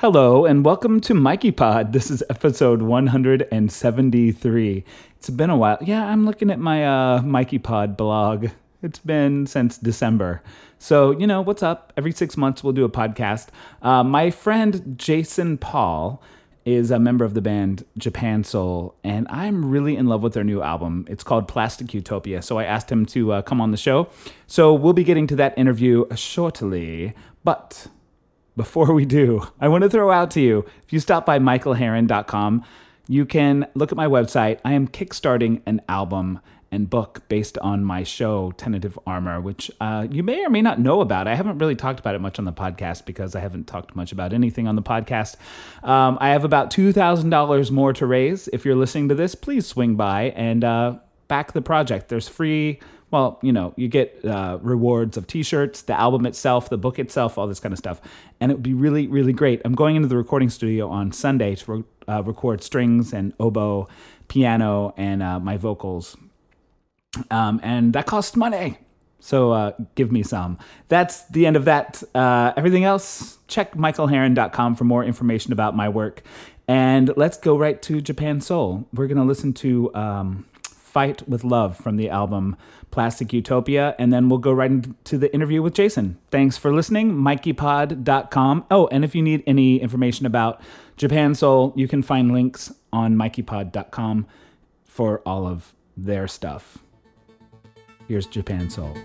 Hello and welcome to Mikey Pod. This is episode 173. It's been a while. Yeah, I'm looking at my uh, Mikey Pod blog. It's been since December. So, you know, what's up? Every six months we'll do a podcast. Uh, my friend Jason Paul is a member of the band Japan Soul, and I'm really in love with their new album. It's called Plastic Utopia. So I asked him to uh, come on the show. So we'll be getting to that interview shortly. But before we do, I want to throw out to you if you stop by michaelherron.com, you can look at my website. I am kickstarting an album and book based on my show, Tentative Armor, which uh, you may or may not know about. I haven't really talked about it much on the podcast because I haven't talked much about anything on the podcast. Um, I have about $2,000 more to raise. If you're listening to this, please swing by and uh, back the project. There's free well, you know, you get uh, rewards of T-shirts, the album itself, the book itself, all this kind of stuff, and it would be really, really great. I'm going into the recording studio on Sunday to re- uh, record strings and oboe, piano, and uh, my vocals, um, and that costs money. So uh, give me some. That's the end of that. Uh, everything else, check michaelherron.com for more information about my work. And let's go right to Japan Soul. We're going to listen to um, Fight with Love from the album Plastic Utopia, and then we'll go right into the interview with Jason. Thanks for listening, mikeypod.com. Oh, and if you need any information about Japan Soul, you can find links on mikeypod.com for all of their stuff. Here's Japan Soul.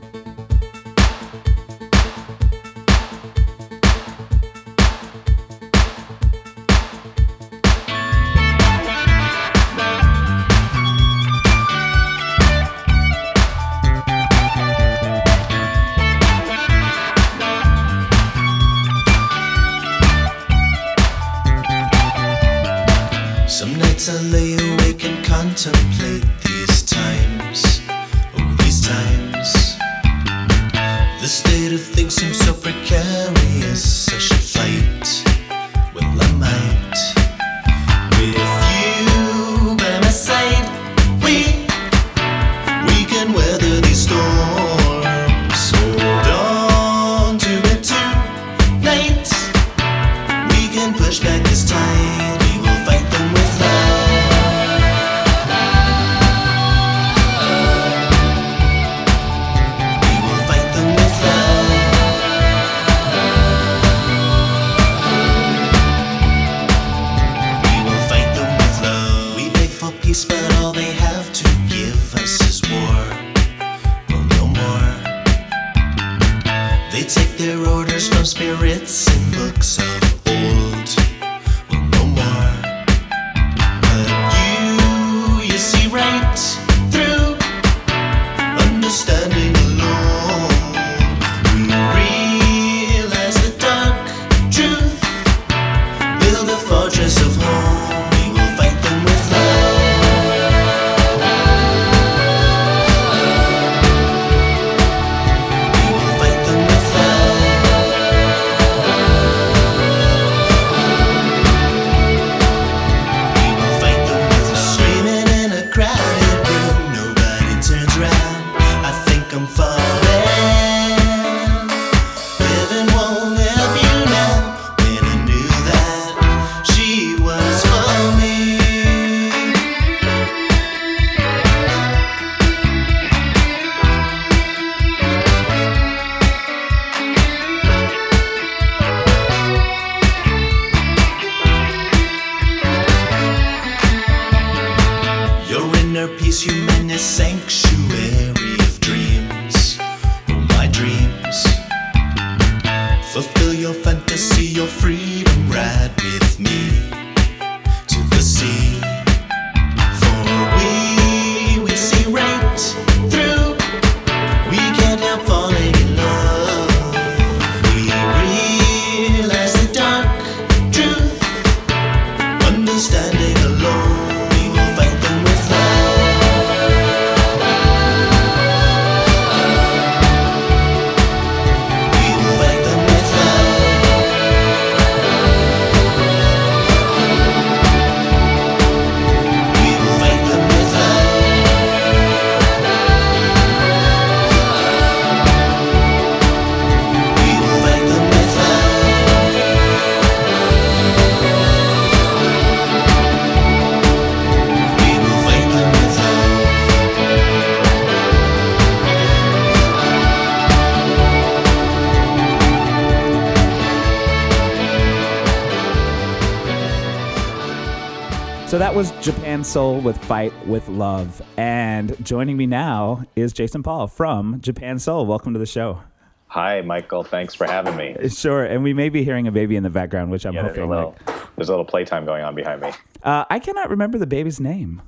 So that was Japan Soul with Fight with Love. And joining me now is Jason Paul from Japan Soul. Welcome to the show. Hi, Michael. Thanks for having me. Sure. And we may be hearing a baby in the background, which I'm Yeah, there's, a hoping. little, like- there's a little playtime going on behind me. uh, I cannot remember the baby's name.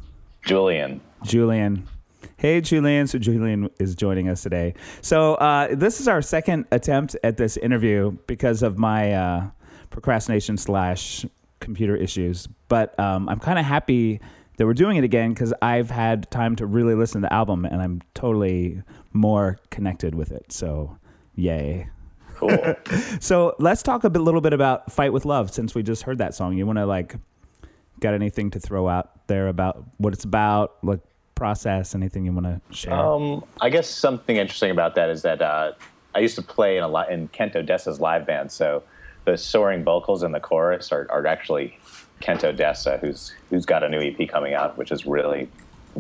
Julian. Julian. Hey, Julian. So, Julian is joining us today. So, uh, this is our second attempt at this interview because of my uh, procrastination slash computer issues. But um, I'm kind of happy that we're doing it again because I've had time to really listen to the album and I'm totally more connected with it. So, yay. Cool. So, let's talk a bit, little bit about Fight with Love since we just heard that song. You want to, like, got anything to throw out there about what it's about, like, process, anything you want to share? um, I guess something interesting about that is that uh, I used to play in a li- in Kent Odessa's live band, so the soaring vocals in the chorus are, are actually Kent Odessa, who's who's got a new EP coming out, which is really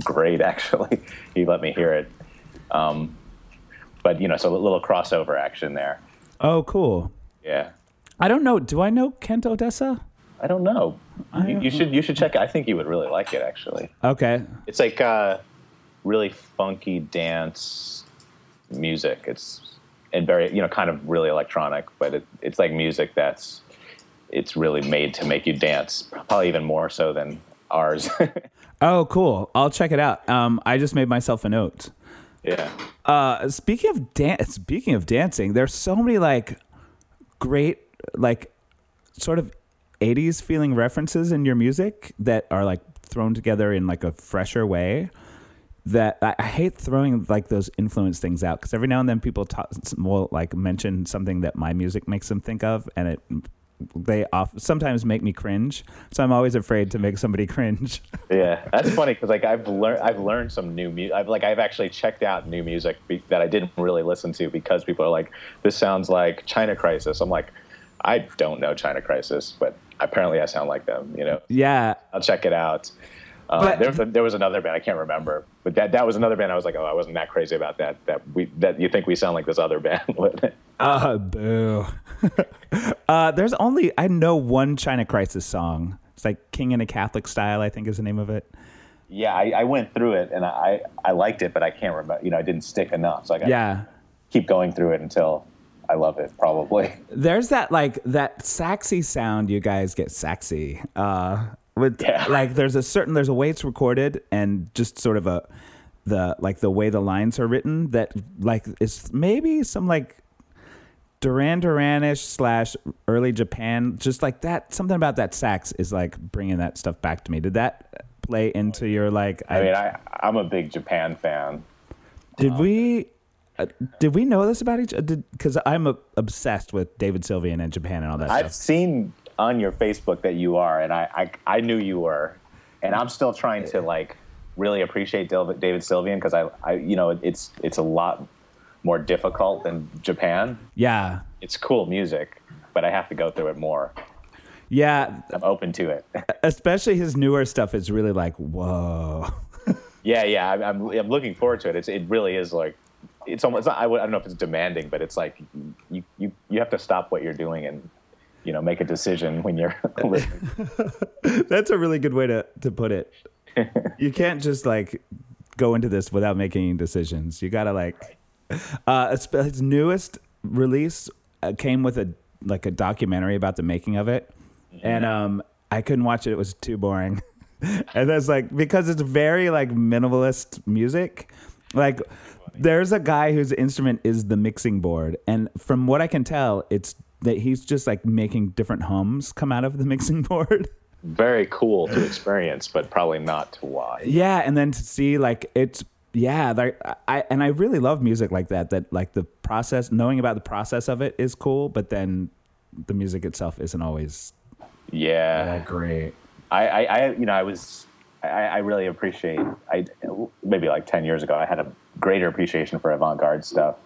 great. Actually, he let me hear it. Um, but you know, so a little crossover action there. Oh, cool. Yeah. I don't know. Do I know Kent Odessa? I don't know. You, you should you should check it. I think you would really like it actually. Okay. It's like uh, really funky dance music. It's and very you know kind of really electronic, but it, it's like music that's it's really made to make you dance. Probably even more so than ours. Oh, cool. I'll check it out. Um, I just made myself a note. yeah. Uh, speaking of dance, speaking of dancing, there's so many like great, like sort of 80s feeling references in your music that are like thrown together in like a fresher way. That I, I hate throwing like those influence things out because every now and then people talk, will like mention something that my music makes them think of, and it they off sometimes make me cringe. So I'm always afraid to make somebody cringe. Yeah, that's funny because like I've learned I've learned some new music. I've like I've actually checked out new music be- that I didn't really listen to because people are like, "This sounds like China Crisis." I'm like, I don't know China Crisis, but apparently I sound like them. You know, yeah, I'll check it out. Uh, But- there, was there was another band I can't remember, but that that was another band I was like, oh, I wasn't that crazy about that. That we that you think we sound like this other band? would. Uh, boo. uh, there's only I know one China Crisis song. It's like King in a Catholic Style, I think is the name of it. yeah, I, I went through it and I I liked it, but I can't remember. You know, I didn't stick enough, so I got Yeah. keep going through it until I love it. Probably. There's that like that sexy sound you guys get sexy. Uh with Yeah. like there's a certain there's a way it's recorded and just sort of a the like the way the lines are written that like is maybe some like Duran Duranish slash early Japan, just like that. Something about that sax is like bringing that stuff back to me. Did that play into your like? I mean, I I'm a big Japan fan. did we? Uh, did we know this about each? Other? Because I'm uh obsessed with David Sylvian and Japan and all that I've stuff. seen on your Facebook that you are, and I, I I knew you were, and I'm still trying to like really appreciate David Sylvian because I I you know it's it's a lot more difficult than Japan. Yeah, It's cool music, but I have to go through it more. yeah. I'm open to it. Especially his newer stuff is really like whoa. yeah, yeah, I'm, I'm I'm looking forward to it. It's it really is like. It's almost. I, would, I don't know if it's demanding, but it's like you, you you have to stop what you're doing and you know make a decision when you're listening. That's a really good way to to put it. you can't just like go into this without making decisions. You gotta like. Uh, his- his newest release uh, came with a like a documentary about the making of it, and um, I couldn't watch it. It was too boring. and that's like because it's very like minimalist music. Like there's a guy whose instrument is the mixing board, and from what I can tell, it's that he's just like making different hums come out of the mixing board. very cool to experience, but probably not to watch. Yeah, and then to see like it's yeah, like I and I really love music like that. That like the process, knowing about the process of it is cool, but then the music itself isn't always Yeah, great. I, I, I, you know, I was, I, I really appreciate. I maybe like ten years ago, I had a greater appreciation for avant-garde stuff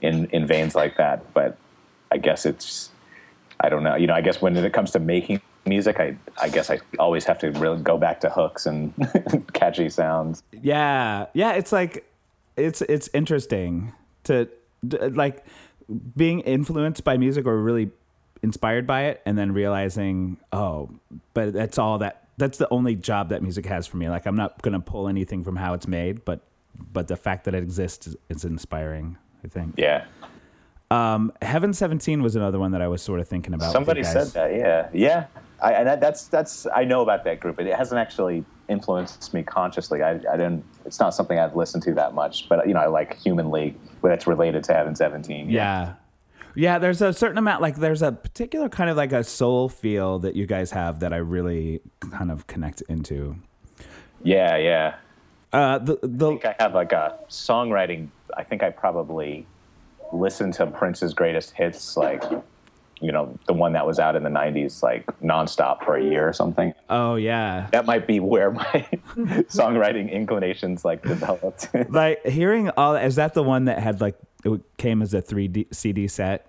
in in veins like that. But I guess it's, I don't know. You know, I guess when it comes to making music, I, I guess I always have to really go back to hooks and catchy sounds. Yeah, yeah. It's like it's it's interesting to like being influenced by music or really inspired by it, and then realizing, oh, but that's all that that's the only job that music has for me. Like I'm not gonna pull anything from how it's made, but but the fact that it exists is, is inspiring. I think. Yeah. Um, Heaven 17 was another one that I was sort of thinking about. Somebody said that. Yeah. Yeah. I, and that, that's that's I know about that group, but it hasn't actually influenced me consciously. I, I didn't. It's not something I've listened to that much. But you know, I like Human League, but it's related to Heaven 17. Yeah. Yeah, there's a certain amount, like, there's a particular kind of like a soul feel that you guys have that I really kind of connect into. Yeah. Yeah. Uh, the, I think I have like a songwriting. I think I probably listened to Prince's greatest hits, like you know the one that was out in the '90s, like nonstop for a year or something. oh, yeah. That might be where my songwriting inclinations like developed. Like, hearing all, is that the one that had like, it came as a 3D CD set?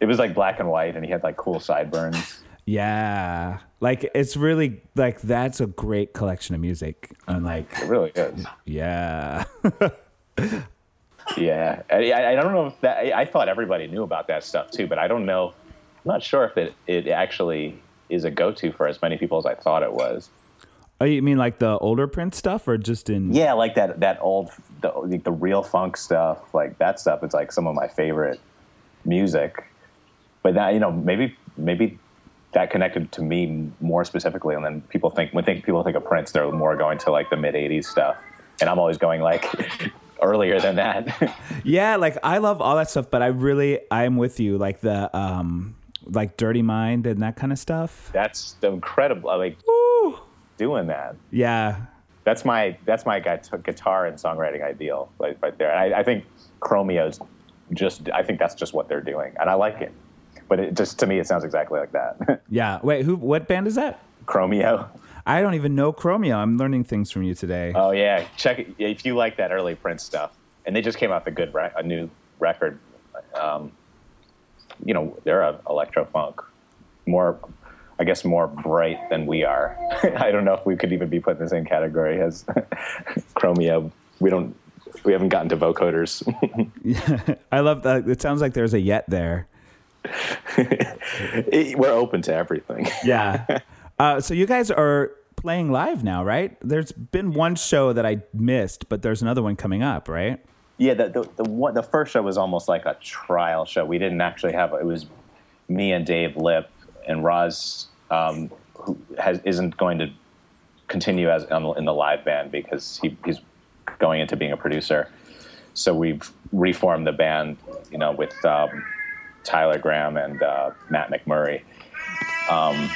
it was like black and white, and he had like cool sideburns. Yeah. Like, it's really, like, that's a great collection of music. And, like, It really is. yeah. Yeah, I, I I don't know if that. I, I thought everybody knew about that stuff too, but I don't know. I'm not sure if it it actually is a go-to for as many people as I thought it was. oh, you mean like the older Prince stuff or just in. Yeah, like that that old the like the real funk stuff, like that stuff. It's like some of my favorite music. But that you know maybe maybe that connected to me more specifically, and then people think when think people think of Prince, they're more going to like the mid '80s stuff, and I'm always going like earlier than that. Yeah, like I love all that stuff, but I really I'm with you. Like the um like Dirty Mind and that kind of stuff. That's incredible. I like doing that. Yeah. That's my that's my guitar and songwriting ideal, like right there. And I, I think Chromeo's just I think that's just what they're doing, and I like it. But it just to me, it sounds exactly like that. Yeah. Wait, who what band is that? Chromeo. I don't even know Chromeo. I'm learning things from you today. Oh yeah, check it if you like that early Prince stuff. And they just came out with a good re- a new record. Um, you know, they're a electro funk, more, I guess, more bright than we are. I don't know if we could even be put in the same category as Chromeo. We don't. We haven't gotten to vocoders. I love that. It sounds like there's a yet there. We're open to everything. Yeah. Uh, so you guys are playing live now, right? There's been one show that I missed, but there's another one coming up, right? Yeah, the the the, one, the first show was almost like a trial show. We didn't actually have it was me and Dave Lip and Roz, um, who has isn't going to continue as in the live band because he, he's going into being a producer. So we've reformed the band, you know, with um, Tyler Graham and uh, Matt McMurray. Um,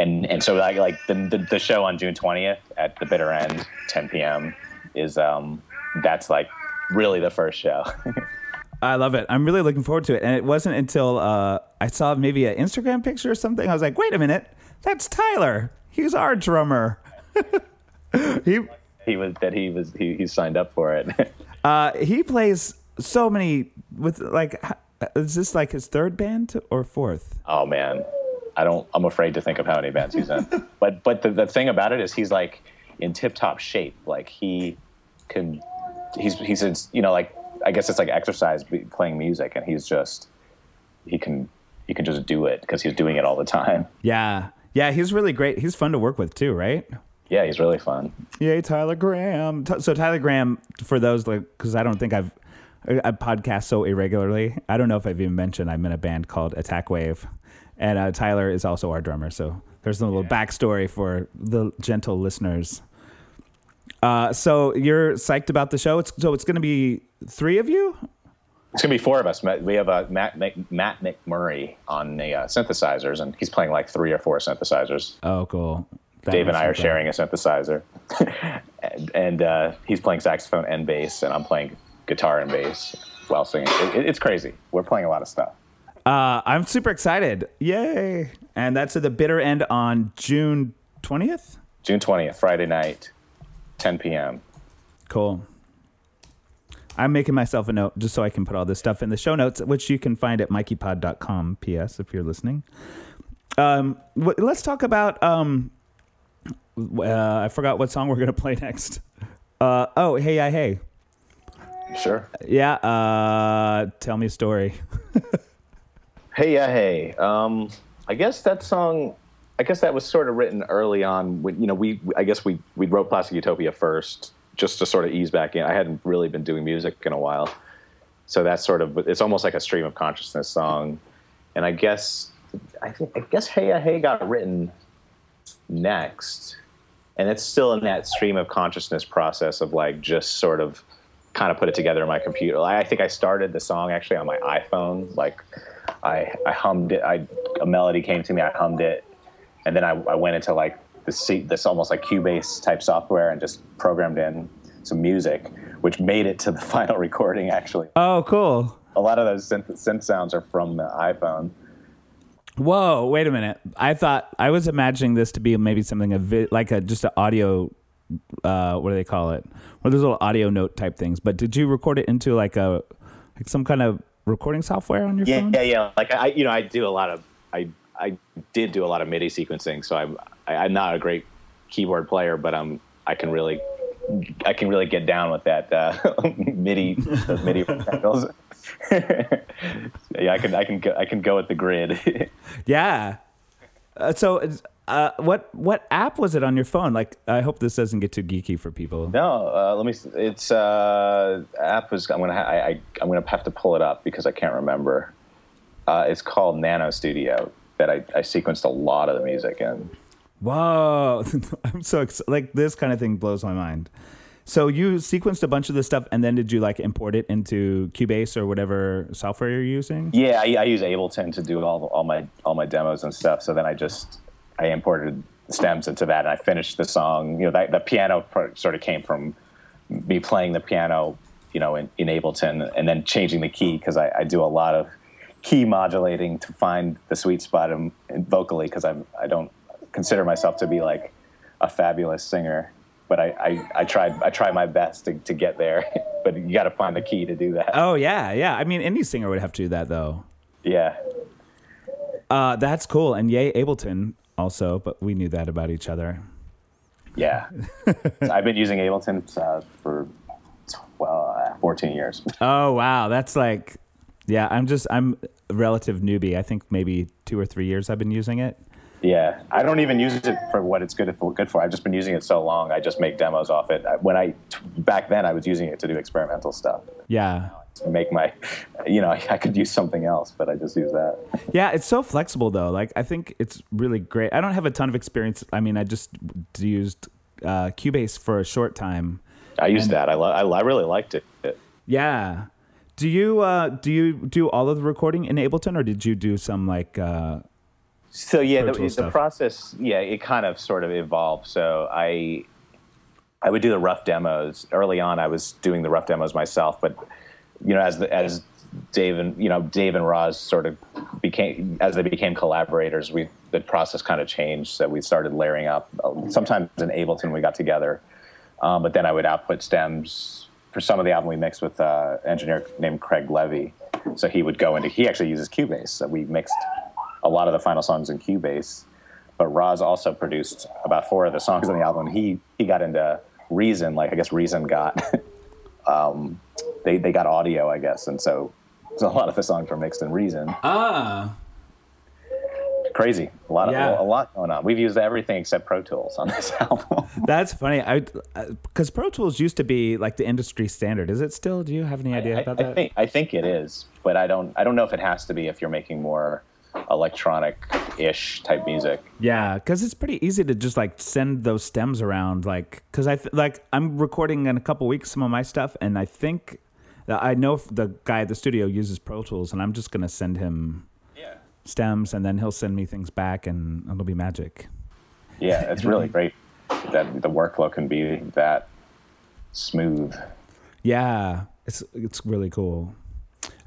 and and so like like the, the the show on June twentieth at the bitter end, ten p.m. is um that's like really the first show. I love it. I'm really looking forward to it. And it wasn't until uh, I saw maybe an Instagram picture or something. I was like, wait a minute, that's Tyler. He's our drummer. he he was that he was he, he signed up for it. uh, he plays so many with like. Is this like his third band or fourth? oh man, I don't. I'm afraid to think of how many bands he's in. but but the, the thing about it is he's like in tip top shape. Like he can. He's he's in, you know like I guess it's like exercise playing music, and he's just he can he can just do it because he's doing it all the time. Yeah, yeah. He's really great. He's fun to work with too, right? Yeah, he's really fun. Yay, Tyler Graham. So Tyler Graham, for those like, because I don't think I've I podcast so irregularly. I don't know if I've even mentioned I'm in a band called Attack Wave, and uh, Tyler is also our drummer. So there's a little backstory for the gentle listeners. Uh, so you're psyched about the show. It's so it's going to be three of you. It's gonna be four of us. We have uh, Matt Matt McMurray on the uh, synthesizers, and he's playing like three or four synthesizers. Oh, cool. That Dave and I are fun. sharing a synthesizer, and, and uh, he's playing saxophone and bass, and I'm playing guitar and bass while singing. It, it- it's crazy. We're playing a lot of stuff. Uh, I'm super excited. Yay! And that's at the bitter end on June 20th. June 20th, Friday night, 10 p.m. Cool. I'm making myself a note just so I can put all this stuff in the show notes, which you can find at mikeypod.com. P.S. If you're listening. Um, let's talk about. Um, uh, I forgot what song we're gonna play next. Uh, oh, hey, yeah, hey, Sure. yeah. Uh, tell me a story. Hey, yeah, hey. Um, I guess that song I guess that was sort of written early on. When, you know, we I guess we we wrote Plastic Utopia first, just to sort of ease back in. I hadn't really been doing music in a while, so that's sort of it's almost like a stream of consciousness song. And I guess I think I guess Hey Yeah Hey got written next, and it's still in that stream of consciousness process of like just sort of kind of put it together in my computer. I think I started the song actually on my iPhone. Like I I hummed it. I a melody came to me. I hummed it, and then I, I went into like this this almost like Cubase type software and just programmed in some music, which made it to the final recording. Actually, Oh, cool. a lot of those synth, synth sounds are from the iPhone. Whoa, wait a minute. I thought I was imagining this to be maybe something a vi- like a just an audio. Uh, what do they call it? One of those little audio note type things. But did you record it into like a like some kind of recording software on your Yeah, phone? yeah, yeah. Like I, you know, I do a lot of I I did do a lot of MIDI sequencing, so I'm I, I'm not a great keyboard player, but I'm I can really I can really get down with that uh, MIDI those MIDI rectangles. yeah, I can I can go, I can go with the grid. Yeah. Uh, so, it's, uh, what what app was it on your phone? Like, I hope this doesn't get too geeky for people. no, uh, let me. It's uh, app is I'm gonna ha- I, I I'm gonna have to pull it up because I can't remember. Uh, it's called Nano Studio that I, I sequenced a lot of the music in. Whoa, I'm so excited. Like this kind of thing blows my mind. So you sequenced a bunch of this stuff, and then did you like import it into Cubase or whatever software you're using? Yeah, I, I use Ableton to do all all my all my demos and stuff. So then I just I imported stems into that, and I finished the song. You know, that, the piano part sort of came from me playing the piano, you know, in, in Ableton, and then changing the key because I, I do a lot of key modulating to find the sweet spot in, in vocally because I'm I don't consider myself to be like a fabulous singer. But I, I, I tried I tried my best to, to get there, but you got to find the key to do that. Oh yeah, yeah. I mean, any singer would have to do that though. Yeah, Uh, that's cool. And yay, Ableton also, but we knew that about each other. Yeah. So I've been using Ableton uh, for well, uh, 14 years. Oh wow, that's like, yeah. I'm just I'm a relative newbie. I think maybe two or three years I've been using it. Yeah, I don't even use it for what it's good for. Good for. I've just been using it so long. I just make demos off it. When I back then, I was using it to do experimental stuff. Yeah, To make my, you know, I could use something else, but I just use that. yeah. It's so flexible though. Like I think it's really great. I don't have a ton of experience. I mean, I just used uh, Cubase for a short time. I used that. I, lo- I, I really liked it. Yeah. Do you uh, do you do all of the recording in Ableton, or did you do some like? Uh, So yeah, the, the process, yeah, it kind of sort of evolved. So I, I would do the rough demos early on. I was doing the rough demos myself, but you know, as the, as Dave and you know Dave and Roz sort of became as they became collaborators, we the process kind of changed. So we started layering up. Sometimes in Ableton we got together, um, but then I would output stems for some of the album we mixed with uh, an engineer named Craig Levy. So he would go into he actually uses Cubase. So we mixed a lot of the final songs in Cubase. But Roz also produced about four of the songs on the album. He he got into Reason, like I guess Reason got um, they they got audio, I guess, and so, so a lot of the songs were mixed in Reason. ah. Crazy, a lot of Yeah. a lot going on. We've used everything except Pro Tools on this album. That's funny. I because Pro Tools used to be like the industry standard. Is it still? Do you have any idea I, about I that? think I think it is, but I don't I don't know if it has to be if you're making more electronic-ish type music. Yeah, because it's pretty easy to just like send those stems around. Like, because I th- like I'm recording in a couple weeks some of my stuff, and I think that I know the guy at the studio uses Pro Tools, and I'm just gonna send him Yeah. stems, and then he'll send me things back, and it'll be magic. Yeah, it's really great that the workflow can be that smooth. Yeah, it's it's really cool.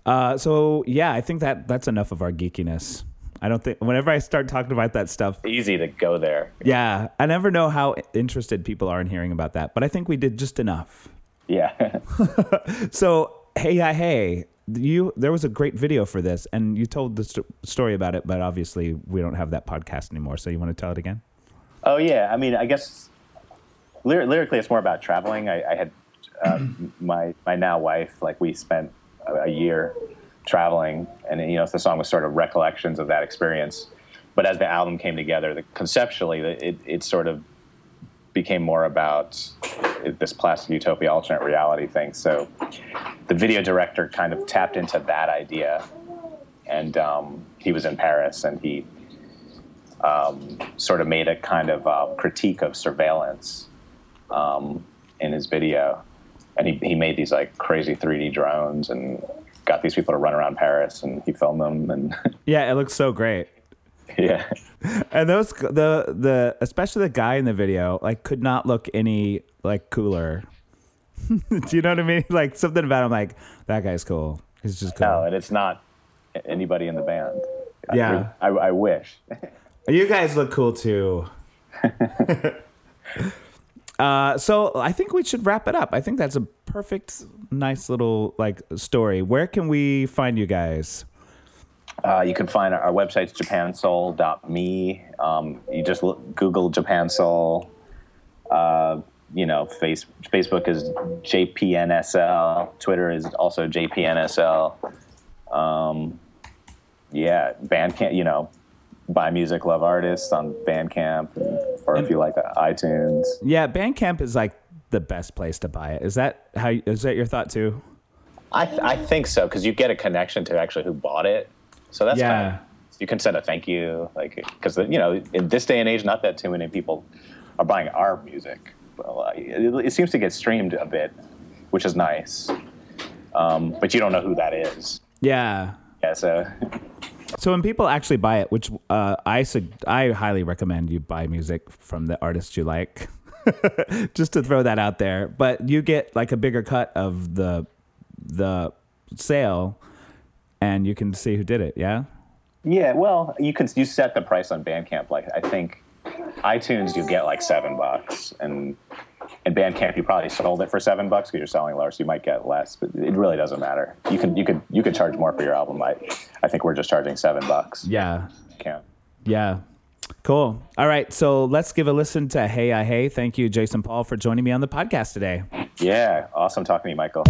Uh, so yeah, I think that that's enough of our geekiness. I don't think whenever I start talking about that stuff, Easy to go there. yeah, I never know how interested people are in hearing about that. But I think we did just enough. Yeah. So hey, I hey, you there was a great video for this, and you told the st- story about it, but obviously we don't have that podcast anymore. So you want to tell it again? Oh yeah, I mean, I guess lyr- lyrically, it's more about traveling. I, I had uh, my my now wife, like we spent a, year traveling, and you know, the song was sort of recollections of that experience. but as the album came together, the, conceptually, it, it sort of became more about this plastic utopia alternate reality thing. So the video director kind of tapped into that idea, and um, he was in Paris, and he um, sort of made a kind of uh, critique of surveillance um, in his video, and he he made these like crazy 3D drones and got these people to run around Paris, and he filmed them, and Yeah, it looks so great. yeah. And those the the especially the guy in the video like could not look any like cooler. Do you know what I mean? Like something about him like that guy's cool. He's just cool. No, and it's not anybody in the band. I- Yeah. I, I wish. You guys look cool too. Uh, so I think we should wrap it up. I think that's a perfect, nice little like story. Where can we find you guys? Uh, you can find our, our website's japansoul.me. Um, you just look, Google Japan Soul. Uh, you know, face, Facebook is JPNSL. Twitter is also JPNSL. Um, yeah, Bandcamp. You know, buy music, love artists on Bandcamp, or if you like uh, iTunes. Yeah, Bandcamp is like the best place to buy it. Is that how? Is that your thought too? I, th- I think so because you get a connection to actually who bought it. So that's Yeah. kind of you can send a thank you, like because you know in this day and age, not that too many people are buying our music. Well, it, it seems to get streamed a bit, which is nice. Um, but you don't know who that is. Yeah. Yeah, so So when people actually buy it, which uh, I I highly recommend you buy music from the artists you like, just to throw that out there. But you get like a bigger cut of the the sale, and you can see who did it. Yeah. yeah, well, you can you set the price on Bandcamp. Like I think iTunes, you get like seven bucks, and in Bandcamp, you probably sold it for seven bucks because you're selling lower, so you might get less. But it really doesn't matter. You can you could you could charge more for your album. I I think we're just charging seven bucks. Yeah. Can't. Yeah. Cool. All right. So let's give a listen to Hey I Hey. Thank you, Jason Paul, for joining me on the podcast today. Yeah, awesome talking to you, Michael.